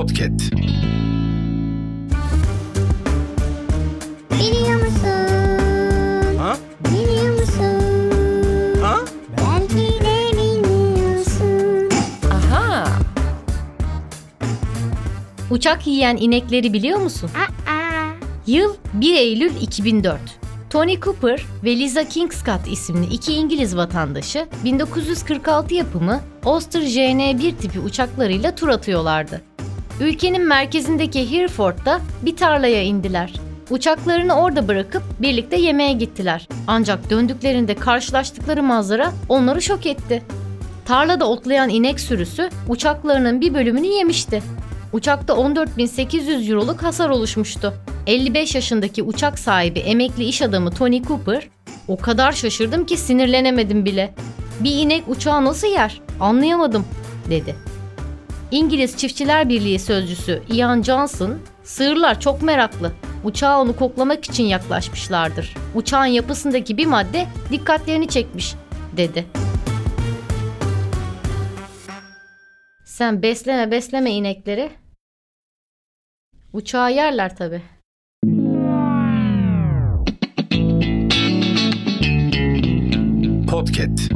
Podcast. Biliyor musun? Ha? Biliyor musun? Ha? Belki de bilmiyorsun. Aha. Uçak yiyen inekleri biliyor musun? Aa, Yıl 1 Eylül 2004. Tony Cooper ve Lisa Kingscott isimli iki İngiliz vatandaşı 1946 yapımı Oster JN-1 tipi uçaklarıyla tur atıyorlardı. Ülkenin merkezindeki Hereford'da bir tarlaya indiler. Uçaklarını orada bırakıp birlikte yemeğe gittiler. Ancak döndüklerinde karşılaştıkları manzara onları şok etti. Tarlada otlayan inek sürüsü uçaklarının bir bölümünü yemişti. Uçakta 14.800 euroluk hasar oluşmuştu. 55 yaşındaki uçak sahibi emekli iş adamı Tony Cooper, o kadar şaşırdım ki sinirlenemedim bile. Bir inek uçağı nasıl yer? Anlayamadım, dedi. İngiliz Çiftçiler Birliği sözcüsü Ian Johnson, sığırlar çok meraklı. Uçağa onu koklamak için yaklaşmışlardır. Uçağın yapısındaki bir madde dikkatlerini çekmiş, dedi. Sen besleme besleme inekleri. Uçağı yerler tabi. Podcast.